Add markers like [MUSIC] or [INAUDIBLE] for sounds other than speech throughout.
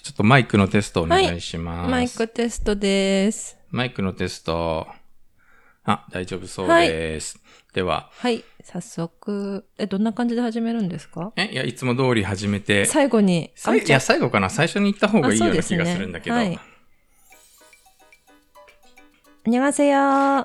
ちょっとマイクのテストお願いします。はい、マイクテストです。マイクのテスト。あ、大丈夫そうです。はい、では。はい。早速。え、どんな感じで始めるんですか？え、いや、いつも通り始めて。最後に。いや、最後かな。最初に行った方がいいような気がするんだけど。ねはい、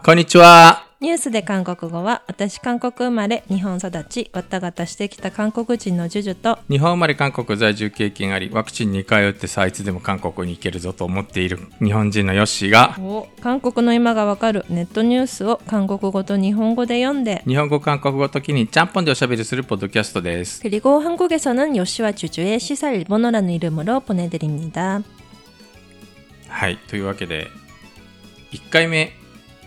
こんにちは。ニュースで韓国語は、私韓国生まれ、日本育ち、わたがたしてきた韓国人のジュジュと、日本生まれ韓国在住経験あり、ワクチン2回打ってさ、いつでも韓国に行けるぞと思っている日本人のヨッシーが、韓国の今がわかるネットニュースを韓国語と日本語で読んで、日本語、韓国語時にちゃんぽんでおしゃべりするポッドキャストです。 그리고 한국에서는 요시와 주주의 시사 일본어라는 이름으로 보내드립니다. はい。というわけで、1回目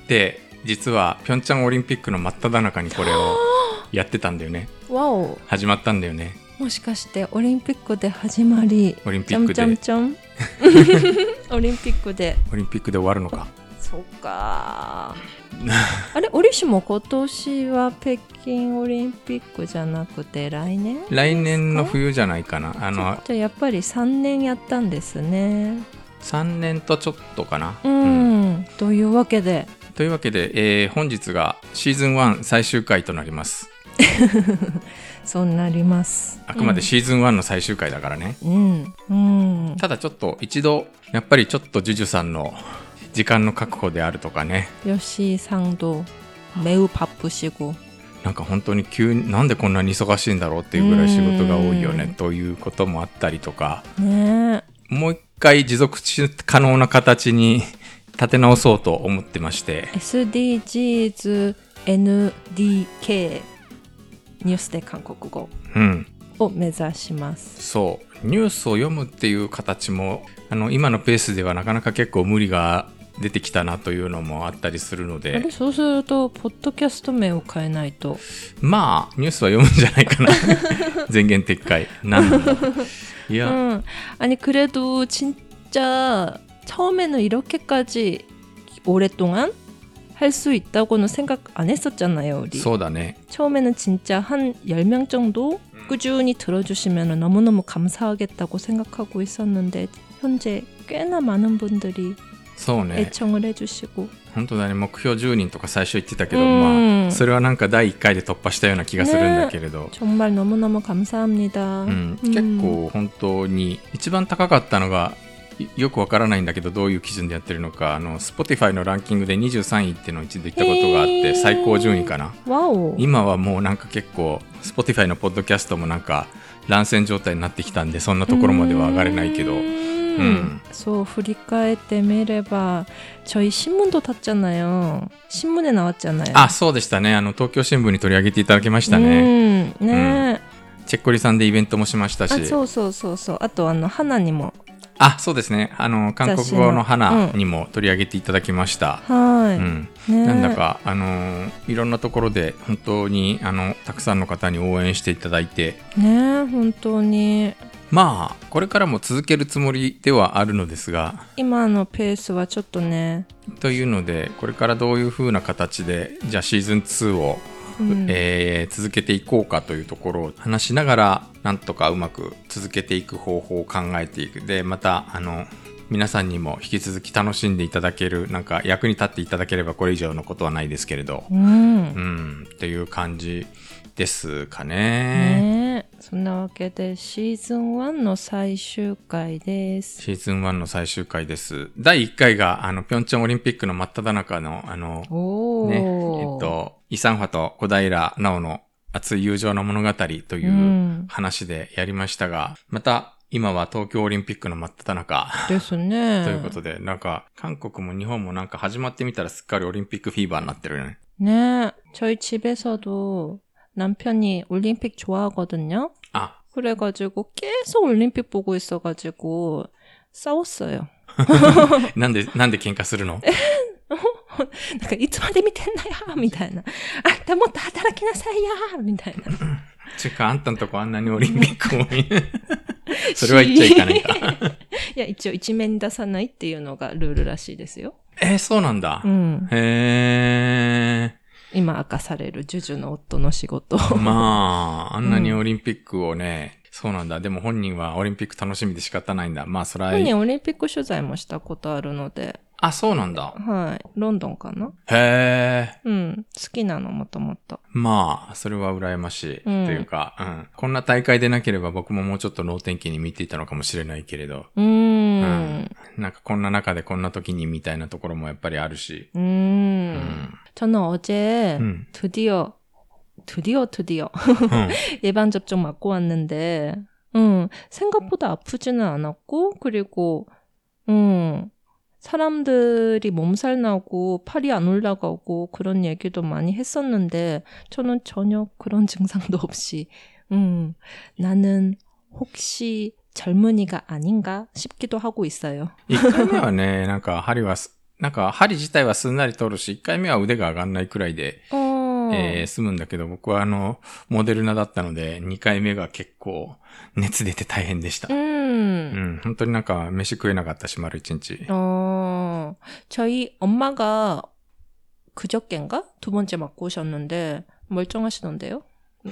で、 実はピョンチャンオリンピックの真っ只中にこれを [GASPS] やってたんだよね。わお。始まったんだよね。もしかしてオリンピックで始まりオリンピックで。[LAUGHS] オリンピックで。オリンピックで終わるのか。そうか。[LAUGHS] あれ折しも今年は北京オリンピックじゃなくて来年？来年の冬じゃないかな。あのじゃやっぱり3年やったんですね。3年とちょっとかな。うん、うん、というわけでというわけで、えー本日がシーズン1最終回となります。[LAUGHS] そうなります。あくまでシーズン1の最終回だからね。うん。うん。ただちょっと一度、やっぱりちょっとジュジュさんの時間の確保であるとかね。 요시 상도 매우 바쁘시고 なんか本当に急になんでこんなに忙しいんだろうっていうぐらい仕事が多いようんねということもあったりとか、ねもう一回持続可能な形に 立て直そうと思ってまして、 SDGs NDK ニュースで韓国語うん。を目指します。そう。ニュースを読むっていう形も、あの、今のペースではなかなか結構無理が出てきたなというのもあったりするのあれで、そうするとポッドキャスト名を変えないとまあ、ニュースは読むんじゃないかな。[LAUGHS] 全言撤回。なんだろういや、 응. 아니 그래도 진짜 처음에는 이렇게까지 오랫동안 할 수 있다고는 생각 안 했었잖아요, 우리. そうだね。 처음에는 진짜 한 10명 정도 꾸준히 들어주시면 너무너무 감사하겠다고 생각하고 있었는데 현재 꽤나 많은 분들이 そうね。 애청을 해주시고 本当だね。目標10人とか最初言ってたけど、うんまあ、それはなんか第1回で突破したような気がするんだけれど、 정말 너무너무 감사합니다. うん、 음. 結構本当に一番高かったのがい よくわからないんだけどどういう基準でやってるのかあの Spotify のランキングで23位っていうのを一度言ったことがあって、へー最高順位かな 와우. 今はもうなんか結構 Spotify のポッドキャストもなんか乱戦状態になってきたんでそんなところまでは上がれないけど 음. 음. 소 후리카에 때미래봐 저희 신문도 탔잖아요. 신문에 나왔잖아요. あそうでしたねあの東京新聞に取り上げていただきましたね、 음, 네. チェッコリさんでイベントもしましたし 아, そうそうそうそう。あとあの花にも。 あそうですね。あの韓国語の花にも取り上げていただきました、はい。うん。ね。なんだか、あのーいろんなところで本当にあのたくさんの方に応援していただいて。ね本当に。まあこれからも続けるつもりではあるのですが。今のペースはちょっとね、というのでこれからどういう風な形でじゃあシーズン2を、うんえー続けていこうかというところを話しながらなんとかうまく続けていく方法を考えていくでまたあの皆さんにも引き続き楽しんでいただけるなんか役に立っていただければこれ以上のことはないですけれど、うんうん、っていう感じですかね。ねそんなわけでシーズン1の最終回です。シーズン1の最終回です。第1回が、あの、ピョンチャンオリンピックの真っ只中の、あの。ね、えっと、イサンファと小平奈緒の熱い友情の物語といううん話でやりましたが、また、今は東京オリンピックの真っ只中。ですね。ということで、なんか、韓国も日本もなんか始まってみたらすっかりオリンピックフィーバーになってるよね。 네, 저희 집에서도 남편이 올림픽 좋아하거든요. あ、 그래가지고 계속 올림픽 보고 있어가지고 싸웠어요. [LAUGHS] なんで、なんで喧嘩するの [LAUGHS] [LAUGHS] なんかいつまで見てんのやみたいな。あんたもっと働きなさいやみたいな。[LAUGHS] ちゅうか、あんたんとこあんなにオリンピックを見 [LAUGHS] それは言っちゃいかないか。いや、一応一面に出さないっていうのがルールらしいですよ。えー、そうなんだ。うん。へえ。今明かされるジュジュの夫の仕事。まあ、あんなにオリンピックをね、うん、そうなんだ。でも本人はオリンピック楽しみで仕方ないんだ。まあ、それは。本人オリンピック取材もしたことあるので。あ、そうなんだ。はい。ロンドンかなへえ。うん。好きなの、もともと。まあ、それは羨ましい。うんというか、うん。こんな大会でなければ僕ももうちょっと能天気に見ていたのかもしれないけれど、うーん。なんかこんな中でこんな時にみたいなところもやっぱりあるし。 음. うん。 저는 어제 음. 드디어 드디어 드디어 うん。 [LAUGHS] 예방 접종 맞고 왔는데 음, 생각보다 아프지는 않았고 그리고 음, 사람들이 몸살 나고 팔이 안 올라가고 그런 얘기도 많이 했었는데 저는 전혀 그런 증상도 [LAUGHS] 없이 음, 나는 혹시 젊은이가 아닌가 싶기도 하고 있어요. 一回目はね、なんか針はす、なんか針自体はすんなり通るし、一回目は腕が上がんないくらいで、 어. えー済むんだけど、僕はあの、モデルナだったので、二回目が結構熱出て大変でした。う 음. ん、本当になんか飯食えなかったし、丸一日。 어, 저희 엄마가 그저께인가? 두 번째 맞고 오셨는데 멀쩡하시던데요? う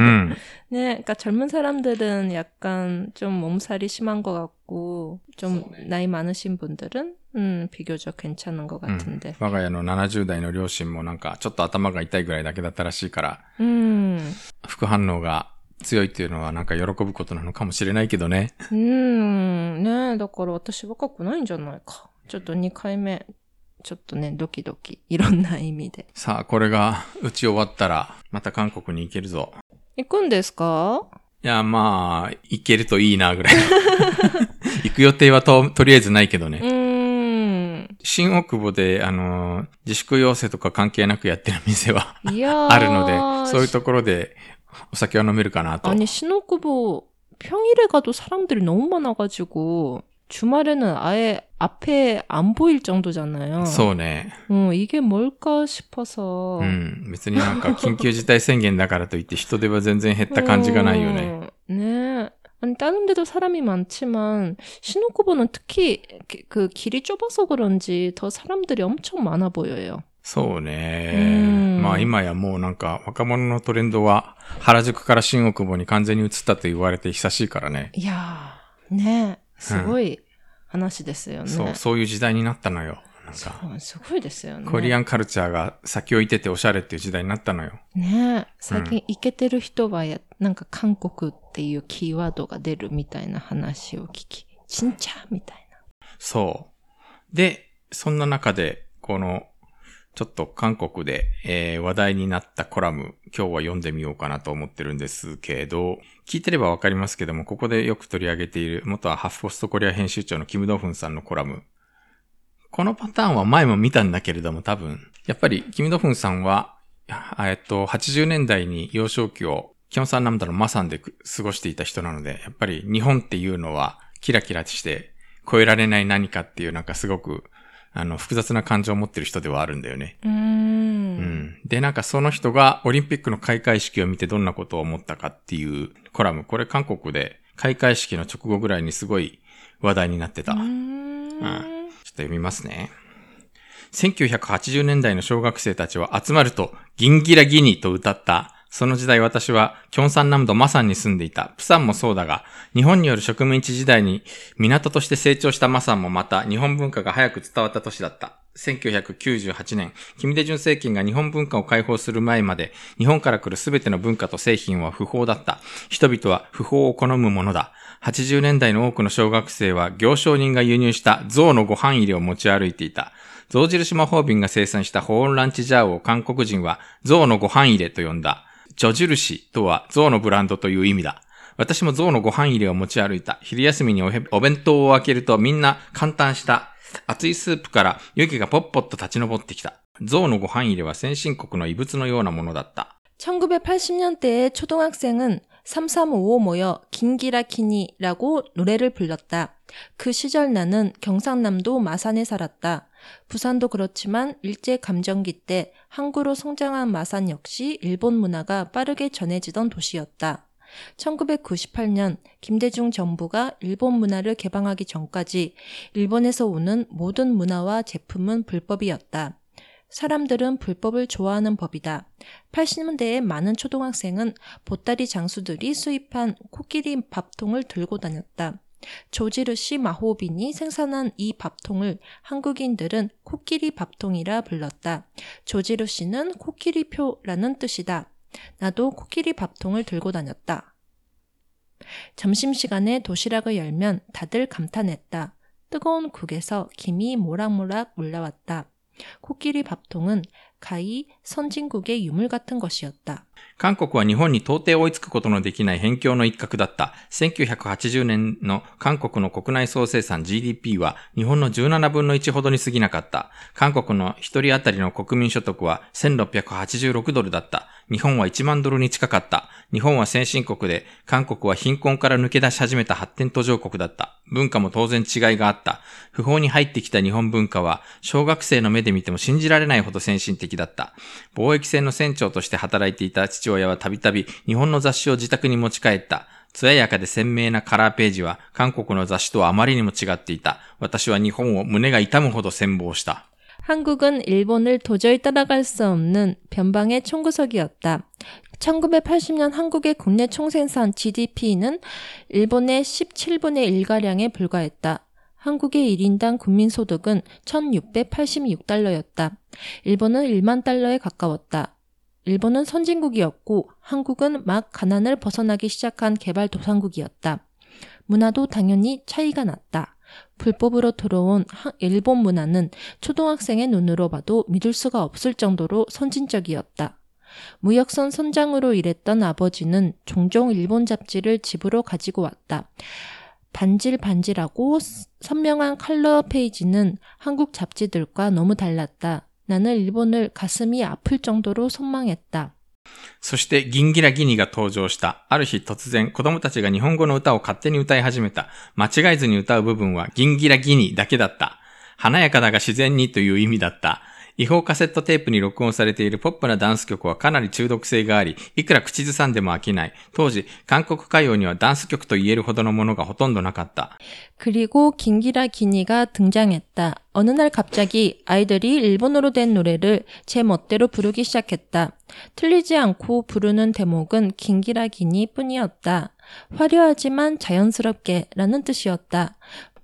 ん。 [LAUGHS] 네, 그러니까 젊은 사람들은 약간 좀 몸살이 심한 것 같고 좀 나이 많으신 분들은 음, 비교적 괜찮은 것 うん 같은데. 我が家の70代の両親もなんか、ちょっと頭が痛いぐらいだけだったらしいから、 음, 副反応が強いっていうのはなんか喜ぶことなのかもしれないけどね。 음, 네, だから私若くないんじゃないか。ちょっと2回目、ちょっとね、ドキドキ、いろんな意味で。さあ、これが打ち終わったら、また韓国に行けるぞ。行くんですかいや、まあ、行けるといいな、ぐらい。[LAUGHS] 行く予定はと、とりあえずないけどね。 음, 新大久保で、あの、自粛要請とか関係なくやってる店は [LAUGHS] 이야. あるので、そういうところでお酒は飲めるかなと。 아니 신혼부부 평일에 가도 사람들이 너무 많아가지고 주말에는 아예 앞에 안 보일 정도잖아요. そうね。 어, 이게 뭘까 싶어서. うん。別になんか緊急事態宣言だからといって人手は全然減った感じがないよね。 어, 네. 아니 다른 데도 사람이 많지만 신혼부부는 특히 그- 그 길이 좁아서 그런지 더 사람들이 엄청 많아 보여요. そうねう。んまあ今やもうなんか若者のトレンドは原宿から新大久保に完全に移ったと言われて久しいからね。 이야, 네, すごい話ですよね。そう、そういう時代になったのよ。 なんか、すごいですよね。コリアンカルチャーが先を行ってておしゃれっていう時代になったのよ。ねえ、最近イケてる人はや、なんか韓国っていうキーワードが出るみたいな話を聞き、ちんちゃみたいな。そう。で、そんな中で、この、ちょっと韓国で、えー話題になったコラム、今日は読んでみようかなと思ってるんですけど、聞いてればわかりますけども、ここでよく取り上げている、元はハフポストコリア編集長のキム・ドフンさんのコラム。このパターンは前も見たんだけれども、多分、やっぱり、キム・ドフンさんは、あえっと、80年代に幼少期を、キョンサンナムダのマサンでく過ごしていた人なので、やっぱり日本っていうのは、キラキラして、超えられない何かっていうなんかすごく、あの、複雑な感情を持ってる人ではあるんだよね。うーん。うん。で、なんかその人がオリンピックの開会式を見てどんなことを思ったかっていうコラム。これ韓国で開会式の直後ぐらいにすごい話題になってた。うんと読みますね。1980年代の小学生たちは集まるとギンギラギニと歌った。その時代私は、キョンサン南道マサンに住んでいた。プサンもそうだが、日本による植民地時代に港として成長したマサンもまた日本文化が早く伝わった年だった。1998年、キム・デジュン政権が日本文化を解放する前まで、日本から来るすべての文化と製品は不法だった。人々は不法を好むものだ。80年代の多くの小学生は行商人が輸入した象のご飯入れを持ち歩いていた。象印魔法瓶が生産した保温ランチジャーを韓国人は象のご飯入れと呼んだ。ジョ印とは象のブランドという意味だ。私も象のご飯入れを持ち歩いた。昼休みにおへお弁当を開けるとみんな簡単した。熱いスープから湯気がポッポッと立ち上ってきた。象のご飯入れは先進国の異物のようなものだった。 1980년대에 초등학생은 3355 모여 긴기라키니라고 노래를 불렀다. 그 시절 나는 경상남도 마산에 살았다. 부산도 그렇지만 일제 감정기 때 항구로 성장한 마산 역시 일본 문화가 빠르게 전해지던 도시였다. 1998년 김대중 정부가 일본 문화를 개방하기 전까지 일본에서 오는 모든 문화와 제품은 불법이었다. 사람들은 불법을 좋아하는 법이다. 80년대에 많은 초등학생은 보따리 장수들이 수입한 코끼리 밥통을 들고 다녔다. 조지르시 마호빈이 생산한 이 밥통을 한국인들은 코끼리 밥통이라 불렀다. 조지르시는 코끼리표라는 뜻이다. 나도 코끼리 밥통을 들고 다녔다. 점심시간에 도시락을 열면 다들 감탄했다. 뜨거운 국에서 김이 모락모락 올라왔다. 코끼리 밥통은 가히 선진국의 유물 같은 것이었다. 韓国は日本に到底追いつくことのできない辺境の一角だった。1980年の韓国の国内総生産 GDP は日本の17分の1ほどに過ぎなかった。韓国の一人当たりの国民所得は1686ドルだった。 日本は1万ドルに近かった。日本は先進国で、韓国は貧困から抜け出し始めた発展途上国だった。文化も当然違いがあった。不法に入ってきた日本文化は、小学生の目で見ても信じられないほど先進的だった。貿易船の船長として働いていた父親はたびたび日本の雑誌を自宅に持ち帰った。艶やかで鮮明なカラーページは韓国の雑誌とはあまりにも違っていた。私は日本を胸が痛むほど羨望した。 한국은 일본을 도저히 따라갈 수 없는 변방의 총구석이었다. 1980년 한국의 국내 총생산 GDP는 일본의 17분의 1가량에 불과했다. 한국의 1인당 국민소득은 1686달러였다. 일본은 1만 달러에 가까웠다. 일본은 선진국이었고 한국은 막 가난을 벗어나기 시작한 개발도상국이었다. 문화도 당연히 차이가 났다. 불법으로 들어온 하- 일본 문화는 초등학생의 눈으로 봐도 믿을 수가 없을 정도로 선진적이었다. 무역선 선장으로 일했던 아버지는 종종 일본 잡지를 집으로 가지고 왔다. 반질반질하고 스- 선명한 컬러 페이지는 한국 잡지들과 너무 달랐다. 나는 일본을 가슴이 아플 정도로 선망했다. そして、ギンギラギニが登場した。ある日突然、子供たちが日本語の歌を勝手に歌い始めた。間違えずに歌う部分はギンギラギニだけだった。華やかだが自然にという意味だった。違法カセットテープに録音されているポップなダンス曲はかなり中毒性があり、いくら口ずさんでも飽きない。当時、韓国歌謡にはダンス曲と言えるほどのものがほとんどなかった。 그리고 긴기라 기니가 등장했다. 어느 날 갑자기 아이들이 일본어로 된 노래를 제 멋대로 부르기 시작했다. 틀리지 않고 부르는 대목은 긴기라 기니 뿐이었다. 화려하지만 자연스럽게 라는 뜻이었다.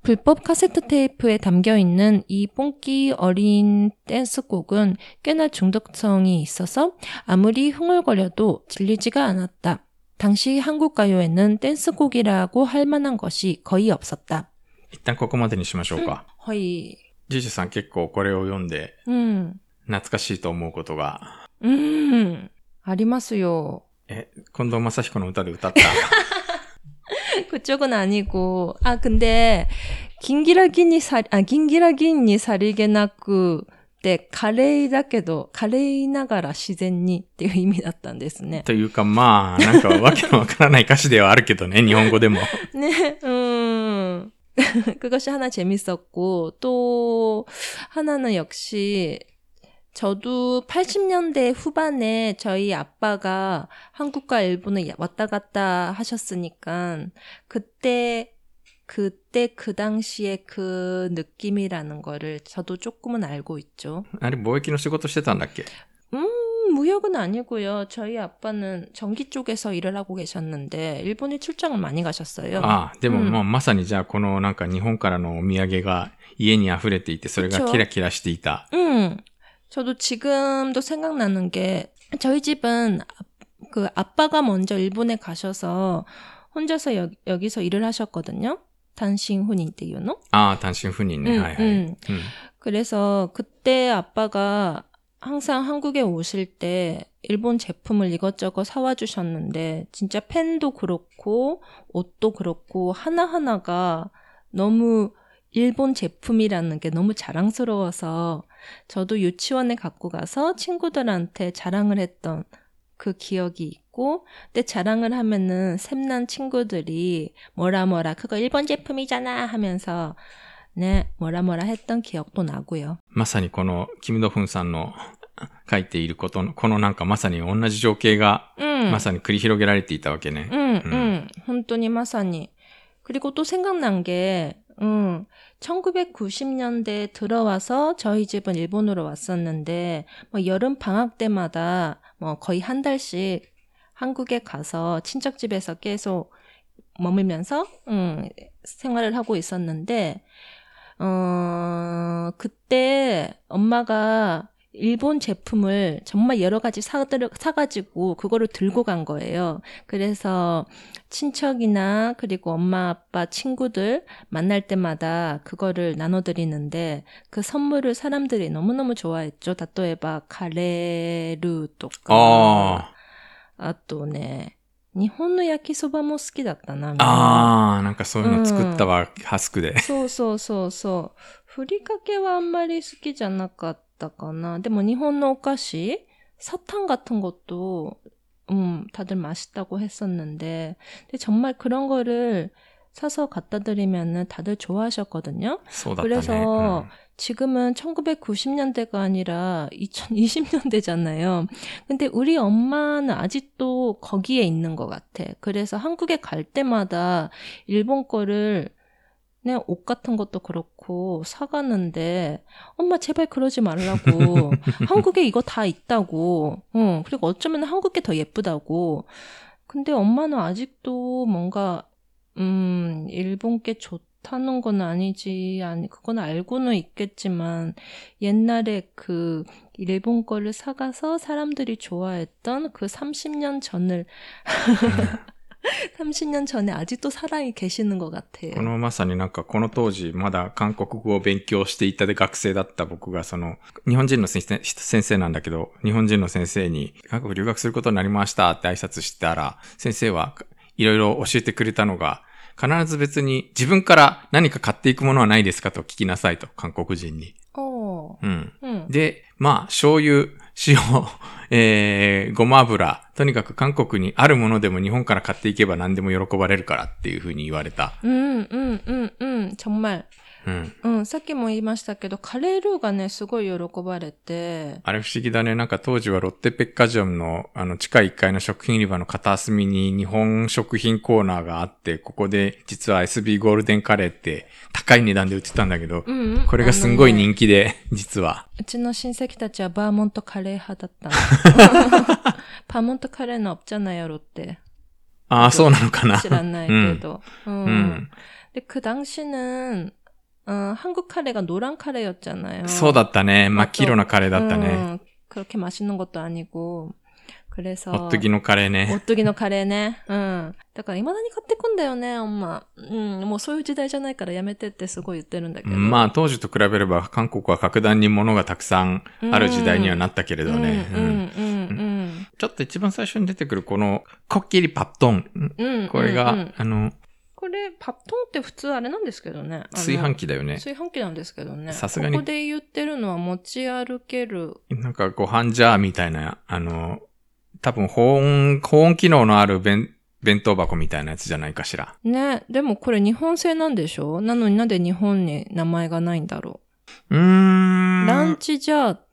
불법 카세트 테이프에 담겨 있는 이 뽕끼 어린 댄스곡은 꽤나 중독성이 있어서 아무리 흥얼거려도 질리지가 않았다. 당시 한국 가요에는 댄스곡이라고 할 만한 것이 거의 없었다. 一旦ここまでにしましょうか。 거의, ジュジュさん結構これを読んで 음, 懐かしいと思うことが、 음, 아리마스요. え、近藤正彦の歌で歌った。 [LAUGHS] 그쪽은 아니고, 아, 근데, 긴기라기니 살, 아, 긴기라기니 사리게나쿠, って、華麗だけど、華麗ながら自然にっていう意味だったんですね。というかまあ、なんかわけのわからない歌詞ではあるけどね、[LAUGHS] 日本語でも。 네, 음. [LAUGHS] 그것이 하나 재밌었고, 또, 하나는 역시, 저도 80년대 후반에 저희 아빠가 한국과 일본을 왔다 갔다 하셨으니까, 그때, 그때 그 당시에 그 느낌이라는 거를 저도 조금은 알고 있죠. あれ、貿易の仕事してたんだっけ 음, 무역은 아니고요. 저희 아빠는 전기 쪽에서 일을 하고 계셨는데, 일본에 출장을 많이 가셨어요. ああ、でも、うんまあ、まさにじゃあこのなんか日本からのお土産が家に溢れていて、それが 그쵸 キラキラしていた。 응. 저도 지금도 생각나는 게 저희 집은 아, 그 아빠가 먼저 일본에 가셔서 혼자서 여, 여기서 일을 하셨거든요. 단신 혼인 때요노? 아, 단신 혼인네. 음, 음. 음. 그래서 그때 아빠가 항상 한국에 오실 때 일본 제품을 이것저것 사와 주셨는데 진짜 펜도 그렇고 옷도 그렇고 하나하나가 너무 일본 제품이라는 게 너무 자랑스러워서 저도 유치원에 갖고 가서 친구들한테 자랑을 했던 그 기억이 있고 근데 자랑을 하면은 샘난 친구들이 뭐라 뭐라 그거 일본 제품이잖아 하면서 네 뭐라 뭐라 했던 기억도 나고요. まさにこの、キムドフンさんの書いていることの、このなんかまさに同じ情景が、 음, まさに繰り広げられていたわけね。 음, 음. 음, 혼돈이 마사니. 그리고 또 생각난 게, 응. 1990년대에 들어와서 저희 집은 일본으로 왔었는데, 뭐 여름 방학 때마다 뭐 거의 한 달씩 한국에 가서 친척 집에서 계속 머물면서, 응, 생활을 하고 있었는데, 어, 그때 엄마가 일본 제품을 정말 여러 가지 사, 사가지고 그거를 들고 간 거예요. 그래서 친척이나 그리고 엄마, 아빠, 친구들 만날 때마다 그거를 나눠드리는데 그 선물을 사람들이 너무너무 좋아했죠. 다또에바 카레루 とか あ 아 또ね, 日本の焼きそばも好きだったな。みんあ。なああ、なんかそういうの作ったわ、ハスクで。そうそうそうそう。ふりかけはあんまり好きじゃなかっ たかな。でも日本のお菓子、사탕 같은 것도 음, 다들 맛있다고 했었는데, 근데 정말 그런 거를 사서 갖다 드리면은 다들 좋아하셨거든요. そうだったね。 그래서 지금은 1990년대가 아니라 2020년대잖아요. 근데 우리 엄마는 아직도 거기에 있는 것 같아. 그래서 한국에 갈 때마다 일본 거를 내 옷 같은 것도 그렇고 사가는데 엄마 제발 그러지 말라고. [LAUGHS] 한국에 이거 다 있다고. 응 그리고 어쩌면 한국 게 더 예쁘다고. 근데 엄마는 아직도 뭔가 음 일본 게 좋다는 건 아니지 아니 그건 알고는 있겠지만 옛날에 그 일본 거를 사가서 사람들이 좋아했던 그 30년 전을 [LAUGHS] [LAUGHS] 30년 전에 아직도 살아 계시는 것 같아요. このまさになんかこの当時まだ韓国語を勉強していたで学生だった僕がその日本人の先生先生なんだけど日本人の先生に韓国留学することになりましたって挨拶したら先生はいろいろ教えてくれたのが必ず別に自分から何か買っていくものはないですかと聞きなさいと韓国人に。 어, うん。 응. で、まあ醤油、塩、 えー、ごま油、とにかく韓国にあるものでも日本から買っていけば何でも喜ばれるからっていうふうに言われた。うん、うん、うん、うん、ちょんまい。うん。うん、さっきも言いましたけど、カレールーがね、すごい喜ばれて、あれ不思議だね。なんか当時はロッテペッカジョンのあの地下1階の食品売り場の片隅に日本食品コーナーがあって、ここで実は SB ゴールデンカレーって高い値段で売ってたんだけど、うんうんこれがすんごいあのね人気で、実は。うちの親戚たちはバーモントカレー派だったの。バ[LAUGHS] ーモントカレーの없잖아요、ロッテ。ああ、そうなのかな。知らないけど。うん。 음. 근데 그 당시는, 어, 한국 카레가 노란 카레였잖아요. そうだったね。真っ黄色なカレーだったね。 음, 그렇게 맛있는 것도 아니고. 그래서. おっとぎのカレーね。 오뚜기노 카레네. 응. だから未だに買ってくんだよね、엄마. 응, もうそういう時代じゃないからやめてってすごい言ってるんだけど。まあ当時と比べれば韓国は格段に物がたくさんある時代にはなったけれどね。うん、うんうん、うん、ちょっと一番最初に出てくるこのコッキリパットン。うん。うんこれが、うんうんあの、 これ、パットンって普通あれなんですけどね。炊飯器だよね。炊飯器なんですけどね。さすがにここで言ってるのは持ち歩ける。なんかご飯ジャーみたいな、あの、多分保温、保温機能のある弁弁当箱みたいなやつじゃないかしら。ね。でもこれ日本製なんでしょ？なのになんで日本に名前がないんだろうーう。ん。ランチジャーっ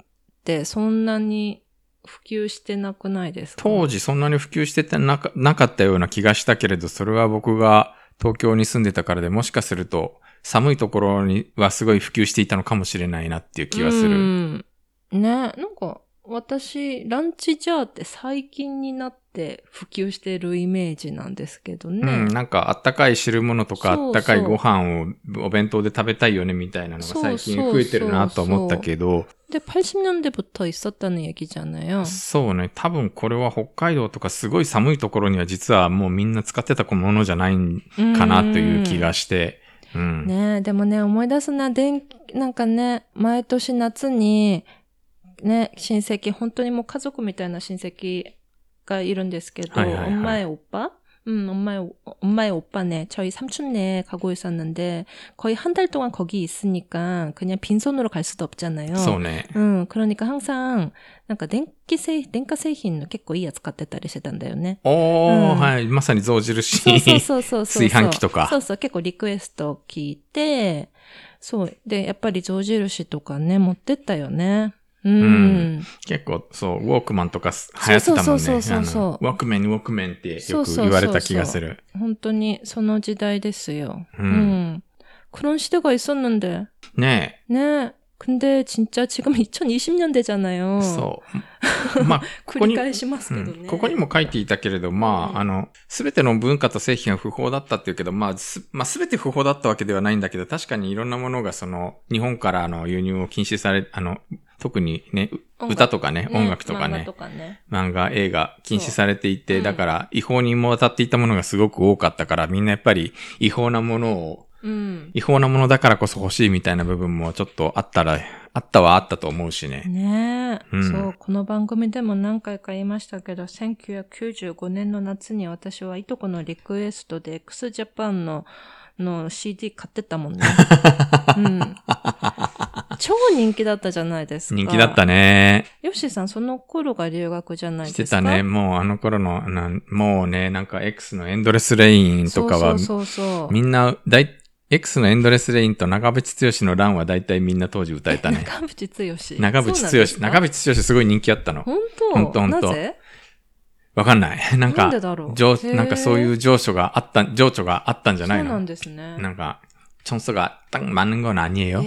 てそんなに普及してなくないですか？当時そんなに普及しててなかなかったような気がしたけれど、それは僕が東京に住んでたからでもしかすると寒いところにはすごい普及していたのかもしれないなっていう気がする。ね。なんか、私、ランチジャーって最近になって普及してるイメージなんですけどね。うん、なんかあったかい汁物とかそうそうあったかいご飯をお弁当で食べたいよねみたいなのが最近そうそう増えてるなと思ったけど、 근데 80년대부터 있었다는 얘기잖아요. そうね、多分これは北海道とかすごい寒いところには実はもうみんな使ってたものじゃないんかなという気がして、うん。ねえ、でもね、思い出すな、電気、なんかね、毎年夏に、 ね、親戚、本当にもう家族みたいな親戚がいるんですけど、はいはいはい 엄마의 오빠? 음, 엄마의, 엄마의 오빠네, 저희 삼촌네 가고 있었는데, 거의 한 달 동안 거기 있으니까, 그냥 빈손으로 갈 수도 없잖아요. そうね。 응, 그러니까 항상, なんか電気製、電化製品の結構いいやつ買ってたりしてたんだよね。おー、うんはい。まさに象印。そうそうそうそうそう。炊飯器とかそうそう、結構リクエスト聞いて、そう。で、やっぱり象印とかね、持ってったよね。 うん。うん結構、そう、ウォークマンとかす流行ってたもんね。そうそうそうそうそうあのウォークメン、ウォークメンってよくそうそうそうそう言われた気がする。本当にその時代ですよ。うん 그런 시대가 있었는데. ね 네. 근데 진짜 지금 2020년대잖아요. え。そう。[LAUGHS] まあ、ここに、 繰り返しますけどね。うんここにも書いていたけれど、まあ、うんあの、すべての文化と製品が不法だったっていうけど、まあ、す、まあ、すべて不法だったわけではないんだけど、確かにいろんなものがその、日本からの輸入を禁止され、あの、特にね、う音楽歌とかね、音楽とかね漫画と、かね。漫画、映画禁止されていて、そうだから違法にも渡っていたものがすごく多かったから、みんなやっぱり違法なものを、 うん。違法なものだからこそ欲しいみたいな部分もちょっとあったら、あったはあったと思うしね。ねえ、うんそう、この番組でも何回か言いましたけど、1995年の夏に私はいとこのリクエストで x ジャパンのの CD 買ってたもんね。[LAUGHS] うん。超人気だったじゃないですか。人気だったね。ヨッシーさん、その頃が留学じゃないしですか？てたね。もうあの頃の、もうね、なんか X のエンドレスレインとかは、そうそうそうそう。みんな、だい、X のエンドレスレインと長渕剛のランは大体みんな当時歌えたね。[LAUGHS] 長渕剛。長渕剛。長渕剛すごい人気あったの。本当？本当本当。わかんない。なんか、なう？なんかそういう情緒があった、情緒があったんじゃないの？そうなんですね。なんか、チョンソが、たん、まんごなにえよ。え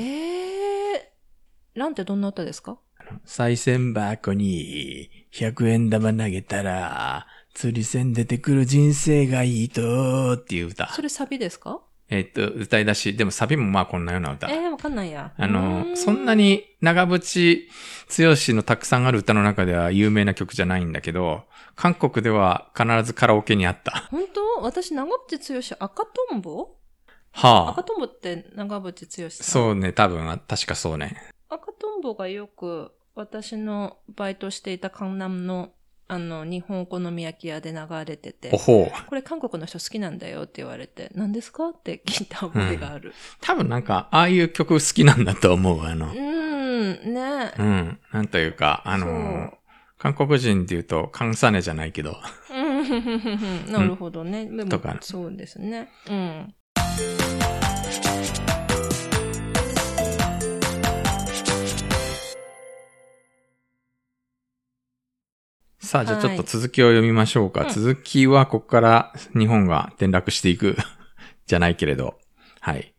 ー、ランってどんな歌ですか？再銭箱に100円玉投げたら、釣り銭出てくる人生がいいとっていう歌。それサビですか？えっと、歌い出し、でもサビもまあこんなような歌。ええー、わかんないや。あのんそんな。に長渕剛のたくさんある歌の中では有名な曲じゃないんだけど、韓国では必ずカラオケにあった。本当？私、長渕剛、赤とんぼ？はあ。赤とんぼって長渕剛さん？そうね、多分、確かそうね。赤とんぼがよく私のバイトしていた江南のあの日本お好み焼き屋で流れててお、ほう。これ韓国の人好きなんだよって言われて、何ですかって聞いた覚えがある。多分なんか、ああいう曲好きなんだと思う。あのう、ーん、ねうん。なんというか、あの、韓国人って言うと、カンサネじゃないけど、うん [LAUGHS] なるほどね。でもとかそうですね。うん。さあ、じゃあちょっとはい続きを読みましょうか。うん続きは、ここから日本が転落していく、[LAUGHS] じゃないけれど。はい。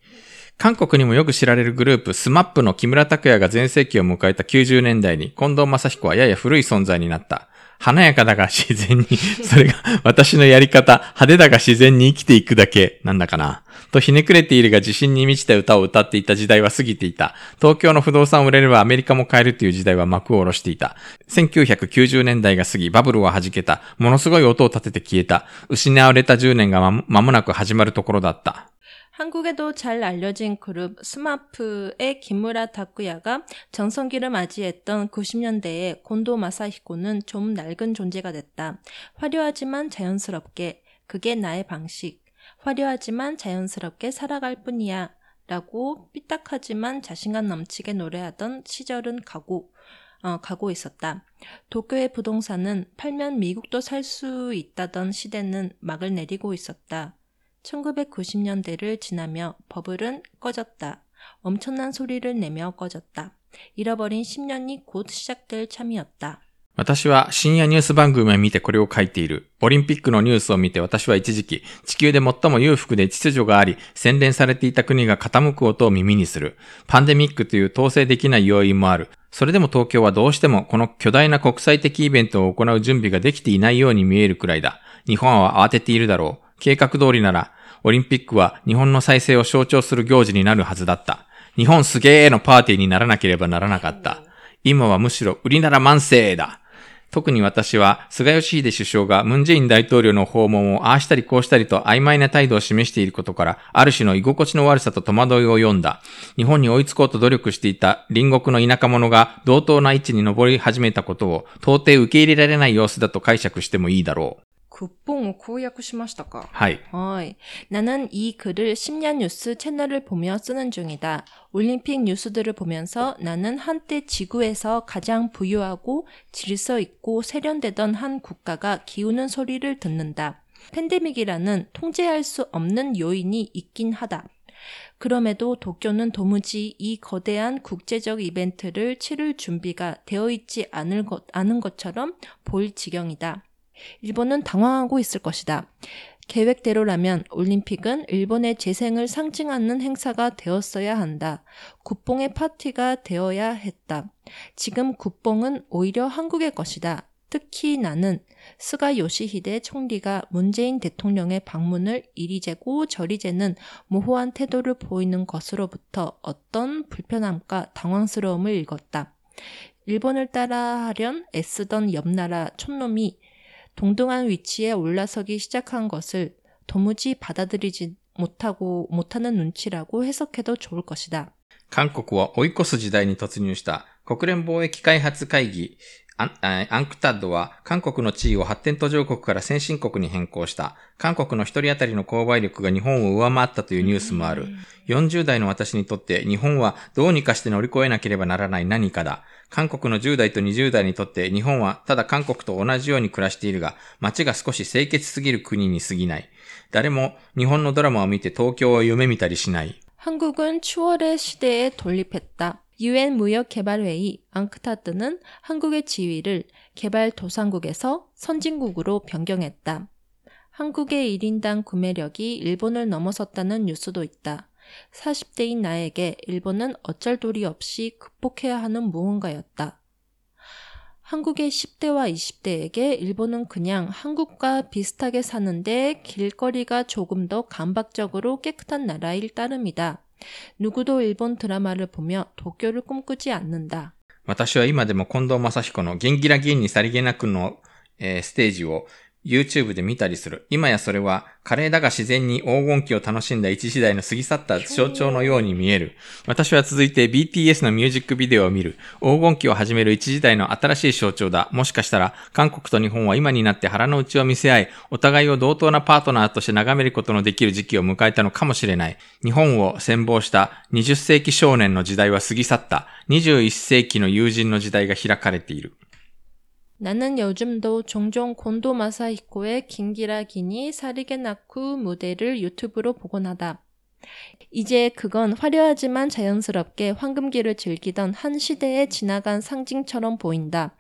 韓国にもよく知られるグループ、スマップの木村拓哉が全盛期を迎えた90年代に、近藤正彦はやや古い存在になった。華やかだが自然に、[LAUGHS] それが私のやり方、派手だが自然に生きていくだけ、なんだかな。とひねくれているが自信に満ちた歌を歌っていた時代は過ぎていた。東京の不動産を売れればアメリカも買えるという時代は幕を下ろしていた。1990年代が過ぎ、バブルは弾けた。ものすごい音を立てて消えた。失われた10年がまも間もなく始まるところだった。 한국에도 잘 알려진 그룹 스마프의 기무라 다쿠야가 전성기를 맞이했던 90년대에 곤도 마사히코는 좀 낡은 존재가 됐다. 화려하지만 자연스럽게 그게 나의 방식. 화려하지만 자연스럽게 살아갈 뿐이야. 라고 삐딱하지만 자신감 넘치게 노래하던 시절은 가고 어, 가고 있었다. 도쿄의 부동산은 팔면 미국도 살 수 있다던 시대는 막을 내리고 있었다. 1990년대를 지나며 버블은 꺼졌다. 엄청난 소리를 내며 꺼졌다. 잃어버린 10년이 곧 시작될 참이었다. 私は深夜ニュース番組を見てこれを書いている。オリンピックのニュースを見て私は一時期、地球で最も裕福で秩序があり、洗練されていた国が傾く音を耳にする。パンデミックという統制できない要因もある。それでも東京はどうしてもこの巨大な国際的イベントを行う準備ができていないように見えるくらいだ。日本は慌てているだろう。 計画通りなら、オリンピックは日本の再生を象徴する行事になるはずだった。日本すげーのパーティーにならなければならなかった。今はむしろ売りなら万世だ。特に私は、菅義偉首相がムンジェイン大統領の訪問をああしたりこうしたりと曖昧な態度を示していることから、ある種の居心地の悪さと戸惑いを読んだ。日本に追いつこうと努力していた隣国の田舎者が同等な位置に上り始めたことを到底受け入れられない様子だと解釈してもいいだろう。 국뽕 고약 시마시다가 はい。 어이, 나는 이 글을 심야 뉴스 채널을 보며 쓰는 중이다. 올림픽 뉴스들을 보면서 나는 한때 지구에서 가장 부유하고 질서 있고 세련되던 한 국가가 기우는 소리를 듣는다. 팬데믹이라는 통제할 수 없는 요인이 있긴 하다. 그럼에도 도쿄는 도무지 이 거대한 국제적 이벤트를 치를 준비가 되어 있지 않을 것, 않은 것처럼 보일 지경이다. 일본은 당황하고 있을 것이다. 계획대로라면 올림픽은 일본의 재생을 상징하는 행사가 되었어야 한다. 국뽕의 파티가 되어야 했다. 지금 국뽕은 오히려 한국의 것이다. 특히 나는 스가 요시히데 총리가 문재인 대통령의 방문을 이리재고 저리재는 모호한 태도를 보이는 것으로부터 어떤 불편함과 당황스러움을 읽었다. 일본을 따라하련 애쓰던 옆나라 촌놈이 동등한 위치에 올라서기 시작한 것을 도무지 받아들이지 못하고 못하는 눈치라고 해석해도 좋을 것이다. 韓国を追い越す時代に突入した国連貿易開発会議 アンアンクタッドは韓国の地位を発展途上国から先進国に変更した。韓国の一人当たりの購買力が日本を上回ったというニュースもある。40代の私にとって日本はどうにかして乗り越えなければならない何かだ。韓国の10代と20代にとって日本はただ韓国と同じように暮らしているが、街が少し清潔すぎる国に過ぎない。誰も日本のドラマを見て東京を夢見たりしない。 한국은 추월의 시대에 돌입했다. 유엔 무역개발회의 앙크타드는 한국의 지위를 개발도상국에서 선진국으로 변경했다. 한국의 1인당 구매력이 일본을 넘어섰다는 뉴스도 있다. 40대인 나에게 일본은 어쩔 도리 없이 극복해야 하는 무언가였다. 한국의 10대와 20대에게 일본은 그냥 한국과 비슷하게 사는데 길거리가 조금 더 감박적으로 깨끗한 나라일 따름이다. 누구도 일본 드라마를 보며 도쿄를 꿈꾸지 않는다. 私は今でも近藤正彦のギンギラギンにさりげなくの、えーステージを YouTube で見たりする。今やそれは華麗だが自然に黄金期を楽しんだ一時代の過ぎ去った象徴のように見える。私は続いて BTS のミュージックビデオを見る。黄金期を始める一時代の新しい象徴だ。もしかしたら韓国と日本は今になって腹の内を見せ合い、お互いを同等なパートナーとして眺めることのできる時期を迎えたのかもしれない。日本を先導した20世紀少年の時代は過ぎ去った。21世紀の友人の時代が開かれている。 나는 요즘도 종종 곤도 마사히코의 긴기라 기니 사리게 나쿠 무대를 유튜브로 보곤 하다. 이제 그건 화려하지만 자연스럽게 황금기를 즐기던 한 시대에 지나간 상징처럼 보인다.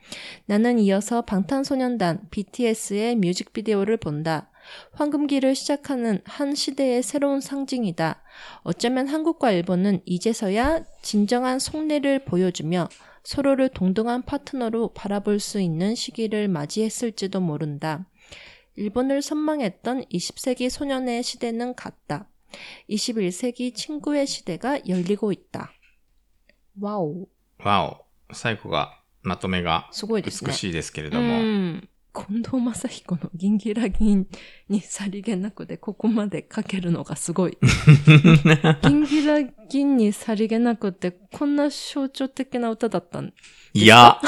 나는 이어서 방탄소년단 BTS의 뮤직비디오를 본다. 황금기를 시작하는 한 시대의 새로운 상징이다. 어쩌면 한국과 일본은 이제서야 진정한 속내를 보여주며 서로를 동등한 파트너로 바라볼 수 있는 시기를 맞이했을지도 모른다. 일본을 선망했던 20세기 소년의 시대는 갔다. 21세기 친구의 시대가 열리고 있다. 와우, わお。最後が、まとめがすごいですね。美しいですけれども。うん。 近藤正彦のギンギラギンにさりげなくでここまで書けるのがすごい。[LAUGHS] ギンギラギンにさりげなくってこんな象徴的な歌だったんいや、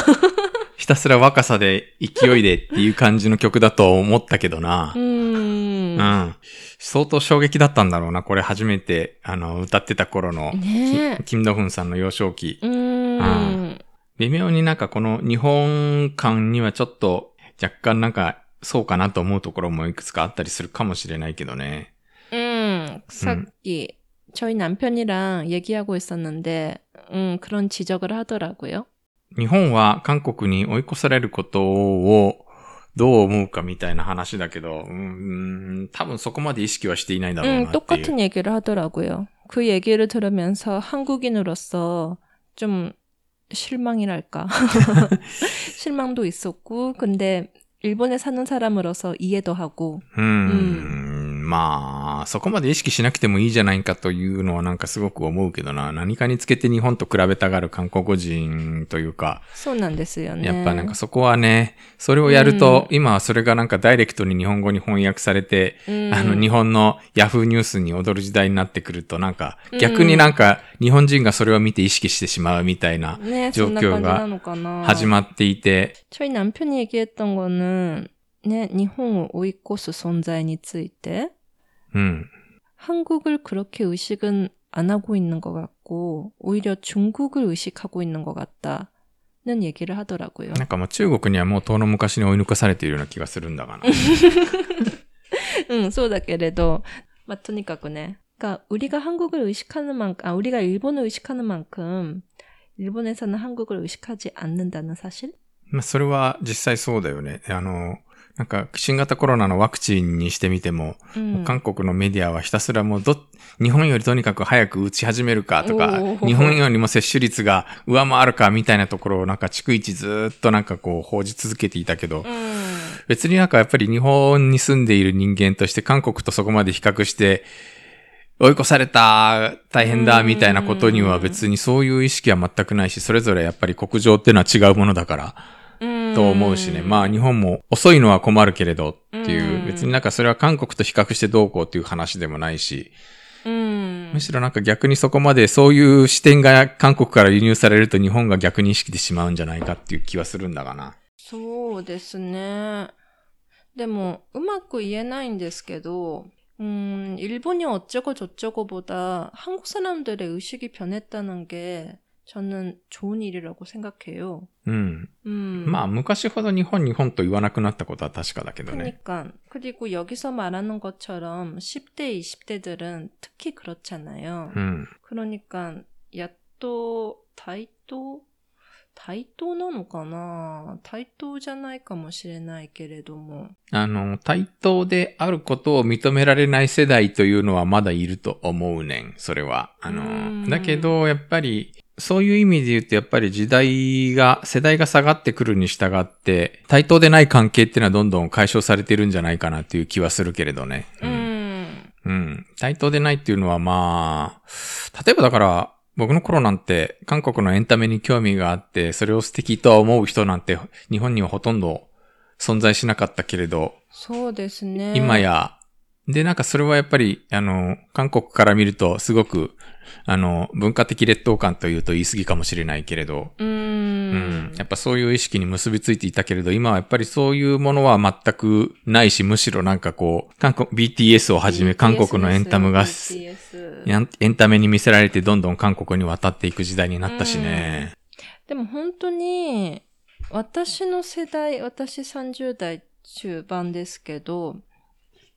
ひたすら若さで勢いでっていう感じの曲だと思ったけどなう。ーん。うん。相当衝撃だったんだろうな。これ初めて、あの、歌ってた頃の、ねえキキム・ドフンさんの幼少期。うーん。微妙になんかこの日本感にはちょっと若干なんかそうかなと思うところもいくつかあったりするかもしれないけどね。 음, 사기. 저희 남편이랑 얘기하고 있었는데, 음, 그런 지적을 하더라고요. 日本は韓国に追い越されることをどう思うかみたいな話だけど、うーん、多分そこまで意識はしていないだろうな 음, っていう。 똑같은 얘기를 하더라고요. 그 얘기를 들으면서 한국인으로서 좀 실망이랄까. [LAUGHS] 실망도 있었고, 근데 일본에 사는 사람으로서 이해도 하고, うーん、まあ、そこまで意識しなくてもいいじゃないかというのはなんかすごく思うけどな。何かにつけて日本と比べたがる韓国人というか、 소난데스요. やっぱなんかそこはね、それをやると、今はそれがなんかダイレクトに日本語に翻訳されて、 음, あの日本のヤフーニュースに踊る時代になってくるとなんか逆になんか日本人がそれを見て意識してしまうみたいな 네, 状況が 전나간지나노까나. 始まっていて、 저희 남편이 얘기했던 거는 네, 일본을 오이코스 존재에 ついて うん。 한국을 그렇게 의식은 안 하고 있는 것 같고 오히려 중국을 의식하고 있는 것 같다는 얘기를 하더라고요. なんかもう中国にはもう遠の昔に追い抜かされているような気がするんだがな。 응, そうだけれど, 마, とにかくね. 그러니까 우리가 한국을 의식하는 만큼, 아, 우리가 일본을 의식하는 만큼 일본에서는 한국을 의식하지 않는다는 사실? まあそれは実際そうだよね。あの、 なんか、新型コロナのワクチンにしてみても、うん韓国のメディアはひたすらもうど、日本よりとにかく早く打ち始めるかとか日本よりも接種率が上回るかみたいなところをなんか逐一ずーっとなんかこう報じ続けていたけど、うん。別になんかやっぱり日本に住んでいる人間として韓国とそこまで比較して、追い越された、大変だ、みたいなことには別にそういう意識は全くないし、それぞれやっぱり国情っていうのは違うものだから、うんと思うしね。まあ日本も遅いのは困るけれどっていうう、ん別になんかそれは韓国と比較してどうこうっていう話でもないし、うん。むしろなんか逆にそこまでそういう視点が韓国から輸入されると日本が逆に意識してしまうんじゃないかっていう気はするんだがな。そうですね. 근데 뭐, 음악고 이해 나인 데스게도, 음, 일본이 어쩌고 저쩌고보다 한국 사람들의 의식이 변했다는 게 저는 좋은 일이라고 생각해요. うん。 음. まあ昔ほど日本日本と言わなくなったことは確かだけどね。 그러니까 그리고 여기서 말하는 것처럼 10대, 20대들은 특히 그렇잖아요. うん。 그러니까 야또 다이또 다이또 なのかな対等じゃないかもしれないけれども。あの、対等であることを認められない世代というのはまだいると思うねん、それは。あうの、んだけど、やっぱり、 そういう意味で言うと、やっぱり時代が、世代が下がってくるに従って、対等でない関係っていうのはどんどん解消されてるんじゃないかなっていう気はするけれどね。う。ん。うん。対等でないっていうのはまあ、例えばだから、僕の頃なんて韓国のエンタメに興味があって、それを素敵と思う人なんて日本にはほとんど存在しなかったけれど、そうですね。今や、で、なんかそれはやっぱり、あの、韓国から見るとすごく、あの、文化的劣等感というと言い過ぎかもしれないけれど、うー。うんん、やっぱそういう意識に結びついていたけれど、今はやっぱりそういうものは全くないし、むしろなんかこう、韓国、BTS をはじめ韓国のエンタメが、エンタメに見せられてどんどん韓国に渡っていく時代になったしね。でも本当に、私の世代、私30代中盤ですけど、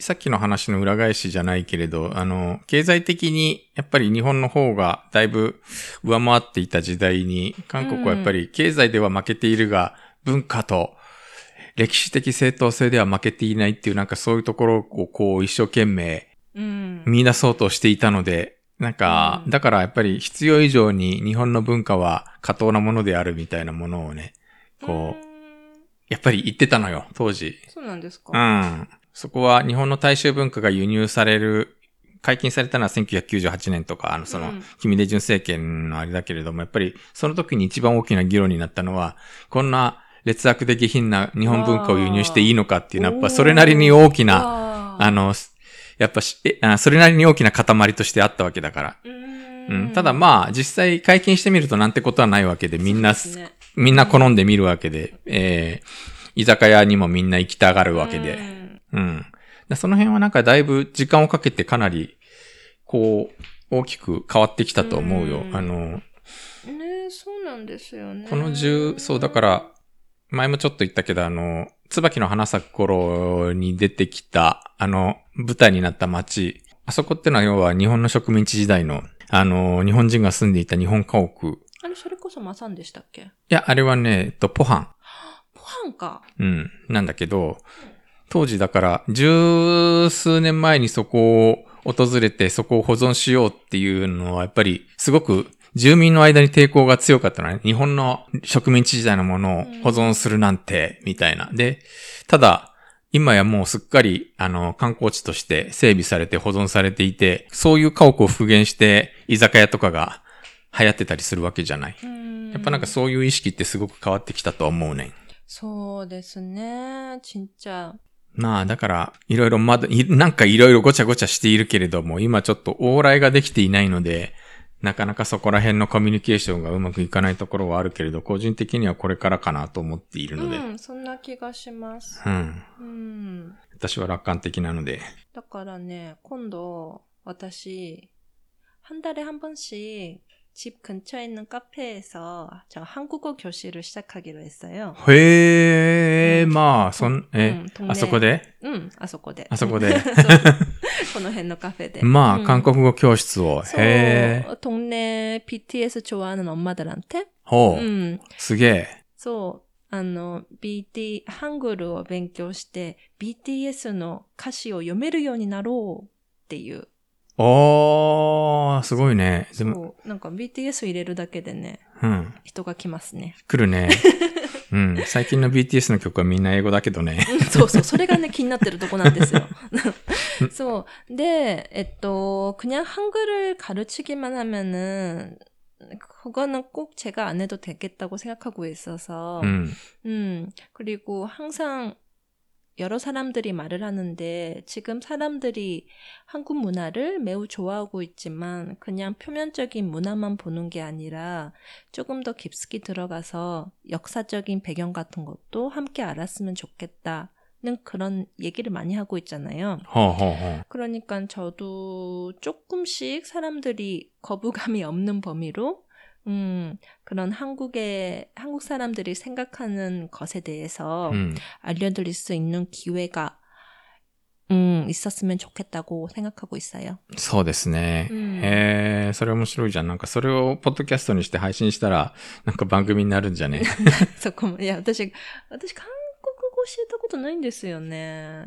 さっきの話の裏返しじゃないけれど、あの、経済的にやっぱり日本の方がだいぶ上回っていた時代に、韓国はやっぱり経済では負けているが、文化と歴史的正当性では負けていないっていうなんかそういうところをこう一生懸命うん。見出そうとしていたので、なんか、うんだからやっぱり必要以上に日本の文化は過当なものであるみたいなものをね、こう、うやっぱり言ってたのよ、当時。ん。そうなんですかうん。そこは日本の大衆文化が輸入される、解禁されたのは1998年とか、あの、そのうん、君出順政権のあれだけれども、やっぱりその時に一番大きな議論になったのは、こんな劣悪で下品な日本文化を輸入していいのかっていうのは、やっぱそれなりに大きな、なあ、の、やっぱし、えあそれなりに大きな塊としてあったわけだから。ううん。ん、ただまあ、実際解禁してみるとなんてことはないわけで、みんな、ねみんな好んで見るわけで、えー、居酒屋にもみんな行きたがるわけで。うんその辺はなんかだいぶ時間をかけてかなり、こう、大きく変わってきたと思うよ。うんあの、ねそうなんですよね。この10、そうだから、前もちょっと言ったけど、あの、椿の花咲く頃に出てきた、あの、舞台になった街、あそこってのは要は日本の植民地時代の、あの、日本人が住んでいた日本家屋。いあれ、それこそマサンでしたっけ？や、あれはね、えっと、ポハン。ポハンか。うん、なんだけど、当時だから、十数年前にそこを訪れて、そこを保存しようっていうのは、やっぱり、すごく住民の間に抵抗が強かったのね。日本の植民地時代のものを保存するなんて、みたいな。で、ただ、今やもうすっかり、あの、観光地として整備されて保存されていて、そういう家屋を復元して、居酒屋とかが流行ってたりするわけじゃない。ややっぱなんかそういう意識ってすごく変わってきたと思うね。そうですね。진 짜。 まあ、だから、いろいろまだ、いなんかいろいろごちゃごちゃしているけれども、今ちょっと往来ができていないので、 なかなかそこら辺のコミュニケーションがうまくいかないところはあるけれど、個人的にはこれからかなと思っているので。うん、そんな気がします。うん。うん。私は楽観的なので。だからね、今度、私、한 달에 한 번씩 집 근처에 있는 카페에서 저 한국어 교실을 시작하기로 했어요. へえ、まあ、そん、え、うん동네 あそこで 응, あそこで。あそこで。この辺のカフェで。まあ、うん韓国語教室を。 음. そうへえ。 동네 BTS 좋아하는 엄마들한테 ほう。うん。すげえ。そう、あの、BT、ハングルを勉強して、BTS の歌詞を読めるようになろうっていう。 おー、すごいね。でも、そう、なんか BTS 入れるだけでね、うん。人が来ますね。来るね。[LAUGHS] うん。最近の BTS の曲はみんな英語だけどね。うんそうそう、それがね、気[LAUGHS] になってるとこなんですよ。[LAUGHS] そう。で、えっと、그냥 한글을 가르치기만 하면은, 그거는 꼭 제가 안 해도 되겠다고 생각하고 있어서, うん。 음, 그리고 항상 여러 사람들이 말을 하는데 지금 사람들이 한국 문화를 매우 좋아하고 있지만 그냥 표면적인 문화만 보는 게 아니라 조금 더 깊숙이 들어가서 역사적인 배경 같은 것도 함께 알았으면 좋겠다. 는 그런 얘기를 많이 하고 있잖아요. 허허허. 그러니까 저도 조금씩 사람들이 거부감이 없는 범위로 음, 그런 한국의, 한국 사람들이 생각하는 것에 대해서 うん。 알려드릴 수 있는 기회가, 음, 있었으면 좋겠다고 생각하고 있어요. そうですね。うんへえ、それ面白いじゃん。なんかそれをポッドキャストにして配信したら、なんか番組になるんじゃね。[LAUGHS] そこも、いや、私、私、韓国語教えたことないんですよね。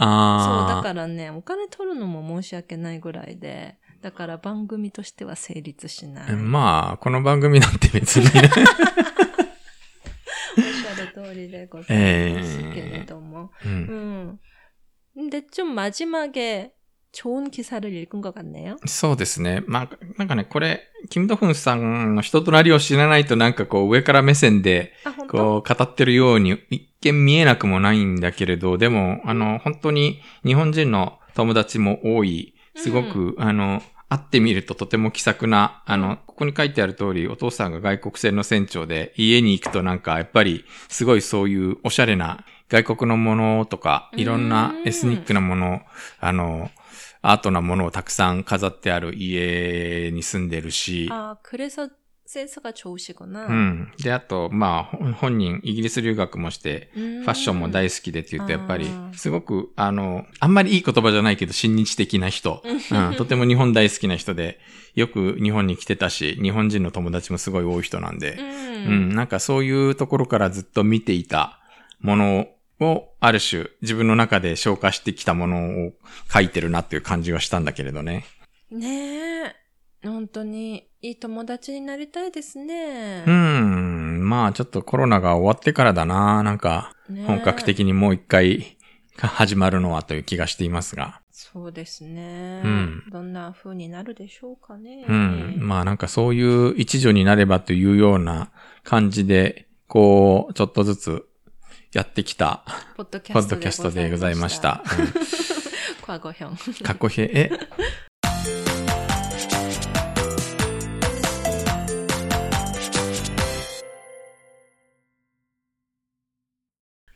そう、だああ。からね、お金取るのも申し訳ないぐらいで、 だから番組としては成立しない。まあ、この番組なんて別にね。おっしゃる通りでございますけれども。うん 음. 근데 좀 마지막에 좋은 기사를 읽은 것 같네요. そうですね。まあ、なんかね、これ、キム・ドフンさんの人となりを知らないとなんかこう上から目線で 아, 혼자? こう語ってるように一見見えなくもないんだけれど、でも、あの、本当に日本人の友達も多い、すごく、あの、 会ってみるととても気さくな、あの、ここに書いてある通り、お父さんが外国船の船長で、家に行くとなんか、やっぱり、すごいそういうおしゃれな外国のものとか、いろんなエスニックなもの、あの、アートなものをたくさん飾ってある家に住んでるし、 아, 그래서 センスが調子かな。うん。で、あと、まあ、本人、イギリス留学もして、ファッションも大好きでって言うと、やっぱり、すごく、あの、あんまりいい言葉じゃないけど、親日的な人。うん。とても日本大好きな人で、よく日本に来てたし、日本人の友達もすごい多い人なんで、うん、うん。なんかそういうところからずっと見ていたものを、ある種、自分の中で消化してきたものを書いてるなっていう感じはしたんだけれどね。ねえ。本当にいい友達になりたいですね。うん。まあちょっとコロナが終わってからだな。なんか、本格的にもう一回始まるのはという気がしていますが。そうですね。うん。どんな風になるでしょうかね。うん。まあなんかそういう一助になればというような感じで、こう、ちょっとずつやってきた、ポッドキャストでございました。[LAUGHS] かっこキャ。ん、え？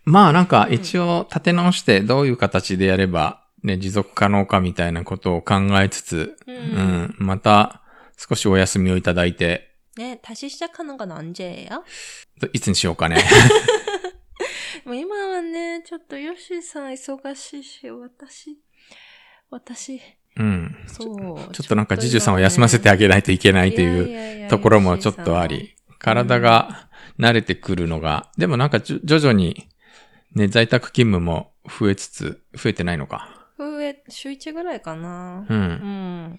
まあなんか一応立て直してどういう形でやればね、持続可能かみたいなことを考えつつ、う。うんん、また少しお休みをいただいて、 네, 다시 시작하는 건 언제예요? いつにしようかね。[LAUGHS] もう今はね、ちょっとヨッシーさん忙しいし、私、私、うん。そう。ちょっとなんかジジュさんを休ませてあげないといけないといううところもちょっとあり、体が慣れてくるのが、でもなんかじょ徐々に ね、在宅勤務も増えつつ、増えてないのか。ふえ、週1ぐらいかな。う。うんん。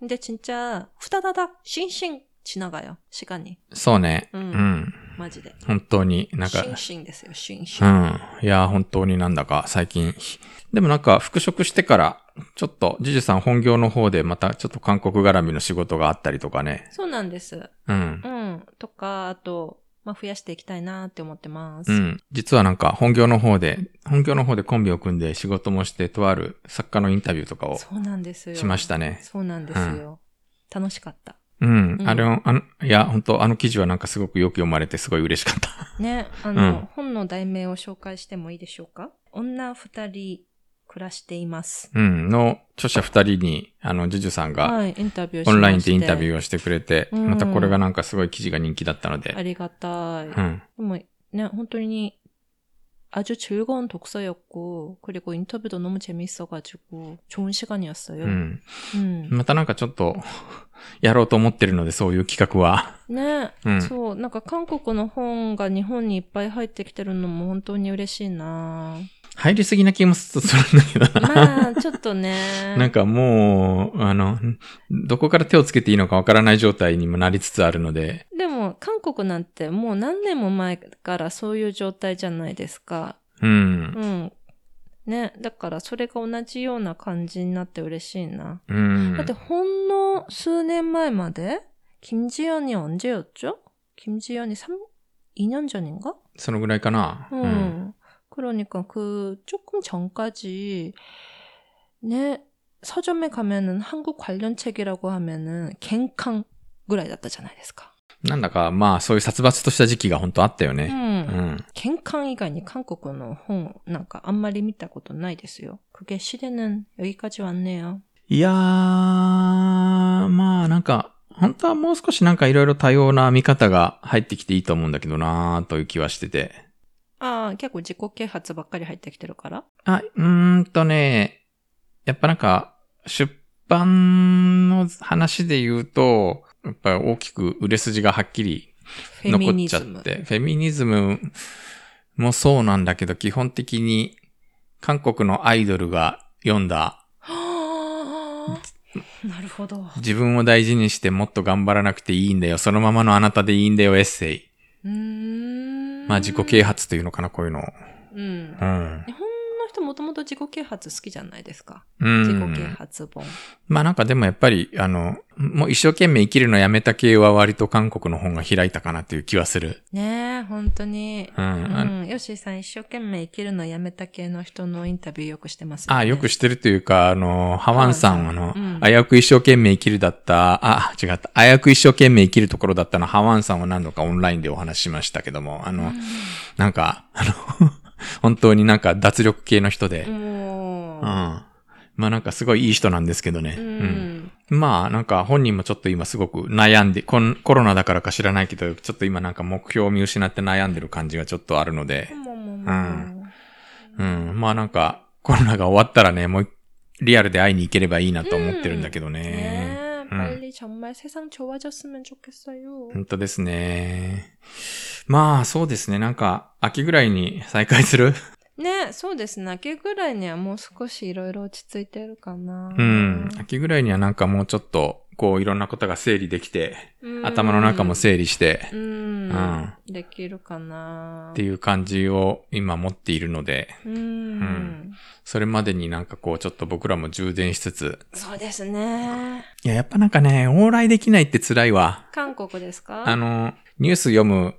근데 진짜 후다다닥 싱싱 지나가요. 시간이. そうね。ううんん。 마지で. 本当になんか、 싱싱 ですよ. う 싱싱. ん。いや、本当になんだか最近。でもなんか復職してから、ちょっとジジュさん本業の方でまたちょっと韓国絡みの仕事があったりとかね。そうなんです。うんう。ん。とか、あと、 まあ、増やしていきたいなって思ってます。うん。実はなんか本業の方で、本業の方でコンビを組んで仕事もして、とある作家のインタビューとかをそうなんですよ。しましたね。そうなんですよ。楽しかった。うん。うんあれを、あの、いや、本当あの記事はなんかすごくよく読まれてすごい嬉しかった。ね、あの、うん本の題名を紹介してもいいでしょうか？女二人暮らしています。うん。の著者二人に、あの、ジュジュさんが、はい、インタビューしましてオンラインでインタビューをしてくれて、うんまたこれがなんかすごい記事が人気だったので、ありがたい。うん。でもね、本当に아주 즐거운 독서였고 그리고 인터뷰도 너무 재미있어가지고 좋은 시간이었어요. うん。 음. またなんかちょっと、やろうと思ってるので、そういう企画は。ね、うんそう、なんか韓国の本が日本にいっぱい入ってきてるのも本当に嬉しいな 入りすぎな気もするんだけどな。まあ、ちょっとね。[LAUGHS] なんかもう、あの、どこから手をつけていいのかわからない状態にもなりつつあるので、でも、韓国なんてもう何年も前からそういう状態じゃないですか。うん。うん。ね、だからそれが同じような感じになって嬉しいな。うんだってほんの数年前まで김지연이언제였죠김지연이 3, 2년 전인가? そのぐらいかな。 음. 그러니까 그 조금 전까지 네 서점에 가면은 한국 관련 책이라고 하면은 갱캉 ぐらいだったじゃないですか.なんだか、まあ、そういう殺伐とした時期が本当あったよ 음. ね。うん。 갱캉 以外に韓国の本なんかあんまり見たことないですよ. 그게 시대는 여기까지 왔네요. いやー、まあ、なんか、本当はもう少しなんかいろいろ多様な見方が入ってきていいと思うんだけどなーという気はしてて。 아, 結構自己啓発ばっかり入ってきてるから?あ、うーんとね、やっぱなんか、出版の話で言うと、やっぱり大きく売れ筋がはっきり残っちゃっ。て、フェミニズムもそうなんだけど、基本的に韓国のアイドルが読んだはあなるほど。自分を大事にしてもっと頑張らなくていいんだよ、そのままのあなたでいいんだよ、エッセイ。まあ自己啓発というのかな、こういうの。うん。うん。日本もともと自己啓発好きじゃないですか。う自己啓ん。発本。まあなんかでもやっぱり、あの、もう一生懸命生きるのやめた系は割と韓国の本が開いたかなという気はする。ねえ、本当に。う。うんん。ヨッシーさん一生懸命生きるのやめた系の人のインタビューよくしてますよね。あ、よく知ってるというか、あの、ハワンさん、あのうん、危うく一生懸命生きるだった、あ、違った、危うく一生懸命生きるところだったの、ハワンさんは何度かオンラインでお話ししましたけども、あの、なんか、あの、[LAUGHS] 本当になんか脱力系の人で、うん。うん。もまあなんかすごいいい人なんですけどね。う。ううんん。まあなんか本人もちょっと今すごく悩んで、コンコロナだからか知らないけど、ちょっと今なんか目標を見失って悩んでる感じがちょっとあるので、もうもうもううんうん。まあなんかコロナが終わったらね、もうリアルで会いに行ければいいなと思ってるんだけどね。 네, 음. 빨리 정말 세상 좋아졌으면 좋겠어요. 本当ですね。 まあそうですね。なんか秋ぐらいに再開する？[LAUGHS] ね、そうですね。秋ぐらいにはもう少しいろいろ落ち着いてるかな。うん。秋ぐらいにはなんかもうちょっと、こういろんなことが整理できて、うん頭の中も整理して、うん、うんできるかな。っていう感じを今持っているので、うん、んそれまでになんかこうちょっと僕らも充電しつつ、そうですね。いや、やっぱなんかね、往来できないって辛いわ。韓国ですか？あの、ニュース読む、うん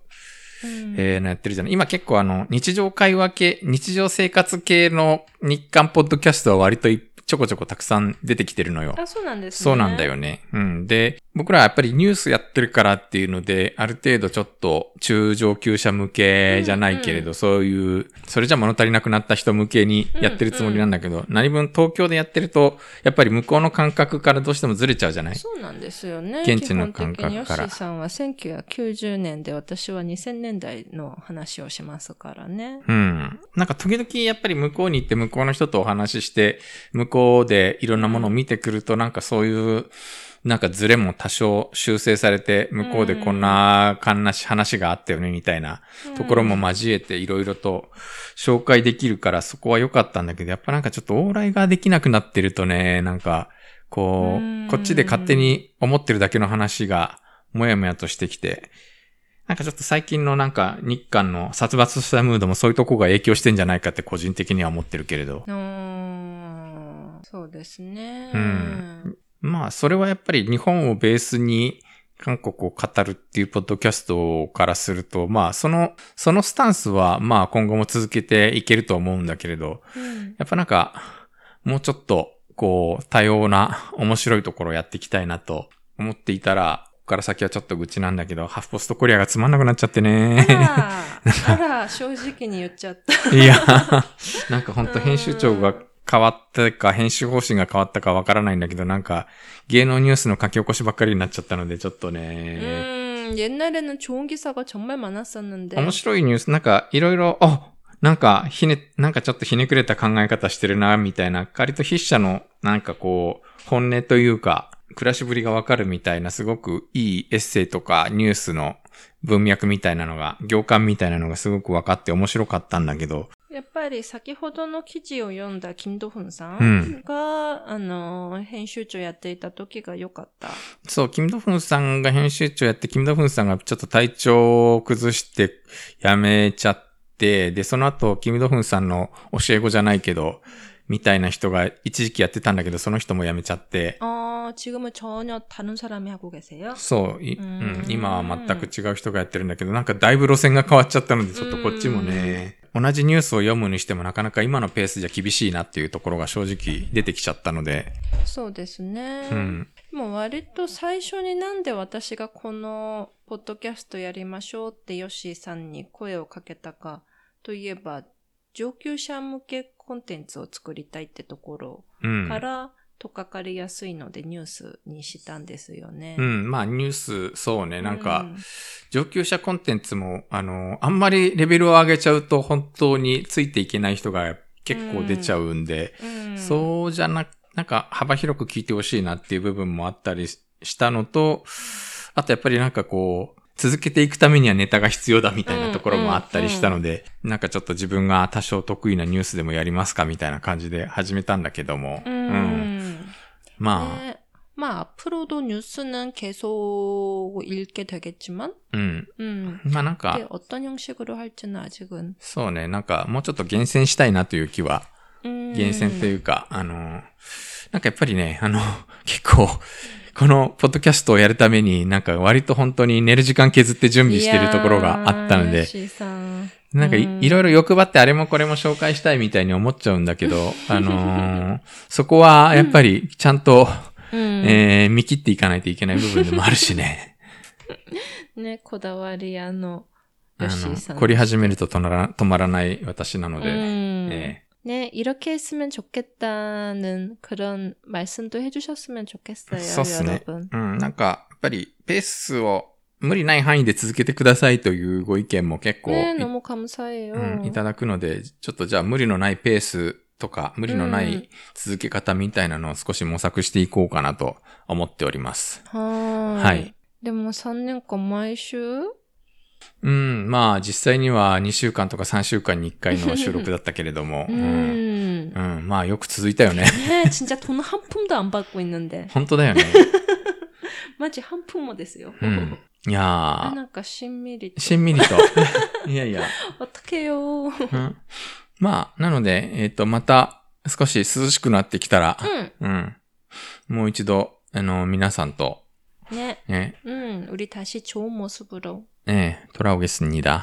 えー、のやってるじゃない。今結構あの、日常会話系、日常生活系の日韓ポッドキャストは割といちょこちょこたくさん出てきてるのよ。あ、そうなんですね。そうなんだよね。うん。で、僕らはやっぱりニュースやってるからっていうので、ある程度ちょっと中上級者向けじゃないけれど、うんうそういう、それじゃ物足りなくなった人向けにやってるつもりなんだけど、何分東京でやってると、やっぱり向こうの感覚からどうしてもずれちゃうじゃない？そうなんですよね。現地の感覚からさんは1990年で私は2000年代の話をしますからね。うん。なんか時々やっぱり向こうに行って向こうの人とお話しして、向こうでいろんなものを見てくると、なんかそういう、なんかズレも多少修正されて、向こうでこんな話があったよね、みたいなところも交えていろいろと紹介できるからそこは良かったんだけど、やっぱなんかちょっと往来ができなくなってるとね、なんか、こうこっちで勝手に思ってるだけの話が、もやもやとしてきて、なんかちょっと最近のなんか日韓の殺伐としたムードもそういうとこが影響してんじゃないかって個人的には思ってるけれど。そうですね。うんまあそれはやっぱり日本をベースに韓国を語るっていうポッドキャストからすると、まあその、そのスタンスはまあ今後も続けていけると思うんだけれど、うんやっぱなんかもうちょっとこう多様な面白いところをやっていきたいなと思っていたら、ここから先はちょっと愚痴なんだけど、ハフポストコリアがつまんなくなっちゃってね。あら、あら、正直に言っちゃった。いや、なんかほんと編集長が変わったか、編集方針が変わったかわからないんだけど、なんか芸能ニュースの書き起こしばっかりになっちゃったので、ちょっとね、 음, 옛날에는 좋은 기사가 정말 많았었는데. 面白いニュース、なんかいろいろ、あなんかひね、なんかちょっとひねくれた考え方してるな、みたいな、割と筆者のなんかこう、本音というか、暮らしぶりがわかるみたいな、すごくいいエッセイとかニュースの文脈みたいなのが、行間みたいなのがすごくわかって面白かったんだけど、 やっぱり先ほどの記事を読んだ金土粉さうんんが、あの、編集長やっていた時が良かった。そう、キム・ドフンさんが編集長やって、キム・ドフンさんがちょっと体調を崩して辞めちゃって、で、その後、キム・ドフンさんの教え子じゃないけど、みたいな人が一時期やってたんだけど、その人も辞めちゃって、 어, 지금은 전혀 다른 사람이 하고 계세요? そう、いうんうん、今は全く違う人がやってるんだけど、なんかだいぶ路線が変わっちゃったので、ちょっとこっちもね、 同じニュースを読むにしてもなかなか今のペースじゃ厳しいなっていうところが正直出てきちゃったので、そうですね。うん。もう割と最初になんで私がこのポッドキャストやりましょうってヨッシーさんに声をかけたかといえば、上級者向けコンテンツを作りたいってところうん。から、とっかかりやすいのでニュースにしたんですよね。うん、まあニュース、そうね、なんか、うん上級者コンテンツも、あの、あんまりレベルを上げちゃうと本当についていけない人が結構出ちゃうんで、うん。そうじゃな、なんか幅広く聞いてほしいなっていう部分もあったりしたのと、あとやっぱりなんかこう、続けていくためにはネタが必要だみたいなところもあったりしたので、なんかちょっと自分が多少得意なニュースでもやりますかみたいな感じで始めたんだけども、ううんん。まあ、 네. 마 앞으로도 뉴스는 계속 읽게 되겠지만, うん。 음. まあなんか 이게 、 어떤 형식으로 할지는 아직은. そうね、なんかもうちょっと厳選したいなという気は 음. 厳選というか、あの、なんかやっぱりね、あの、[LAUGHS] 結構、このポッドキャストをやるために、なんか割と本当に寝る時間削って準備してるところがあったので、 시상. なんかい,、うんいろいろ欲張ってあれもこれも紹介したいみたいに思っちゃうんだけど、[LAUGHS] あのーそこはやっぱりちゃんと、 음. えー見切っていかないといけない部分でもあるしね。 [LAUGHS] 네, 고다와리아노 あ 요시さんの、凝り始めると止まら止まらない私なので、 음. え 네, 이렇게 했으면 좋겠다는 그런 말씀도 해주셨으면 좋겠어요, そうっすね 여러분. うん、なんか、やっぱりペースを 無理ない範囲で続けてくださいというご意見も結構い 네, 너무 감사해요. うん、いただくので、ちょっとじゃあ無理のないペースとか、無理のなうんい続け方みたいなのを少し模索していこうかなと思っております。 하... はい。でも3年間毎週うん、まあ実際には2週間とか3週間に1回の収録だったけれども、[LAUGHS] うん、 음. うん、まあよく続いたよね。 네, 진짜 돈 한 푼도 안 받고 있는데. 本[LAUGHS] 当だよね。 [LAUGHS] 마치 한 푼모 됐어요. うん。 いや 아, ー、 なんかしんみりと。しんみりと。[LAUGHS] いやいや。 어떡해요. うん、まあ、なので、えっ、と、また少し涼しくなってきたら、 응. うん。もう一度、あの、皆さんと、 네. ね、 음, 우리 다시 좋은 모습으로. えー、トラウゲスにだ。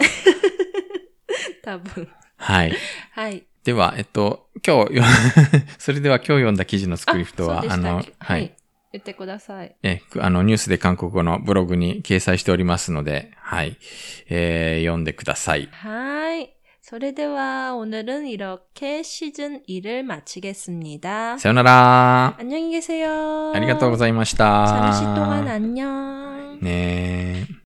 [LAUGHS] 답은. はい。 하이. では、えっと、今日よ、[LAUGHS] それでは今日読んだ記事のスクリプトは、そうでしたあの、ははいい。。 言ってください。え、あの、ニュースで韓国語のブログに掲載しておりますので、はい。えー読んでください。 하이. それでは 오늘은 이렇게 시즌 2를 마치겠습니다. さよなら。 안녕히 계세요. ありがとうございました。 잠시 동안 안녕. ねえ。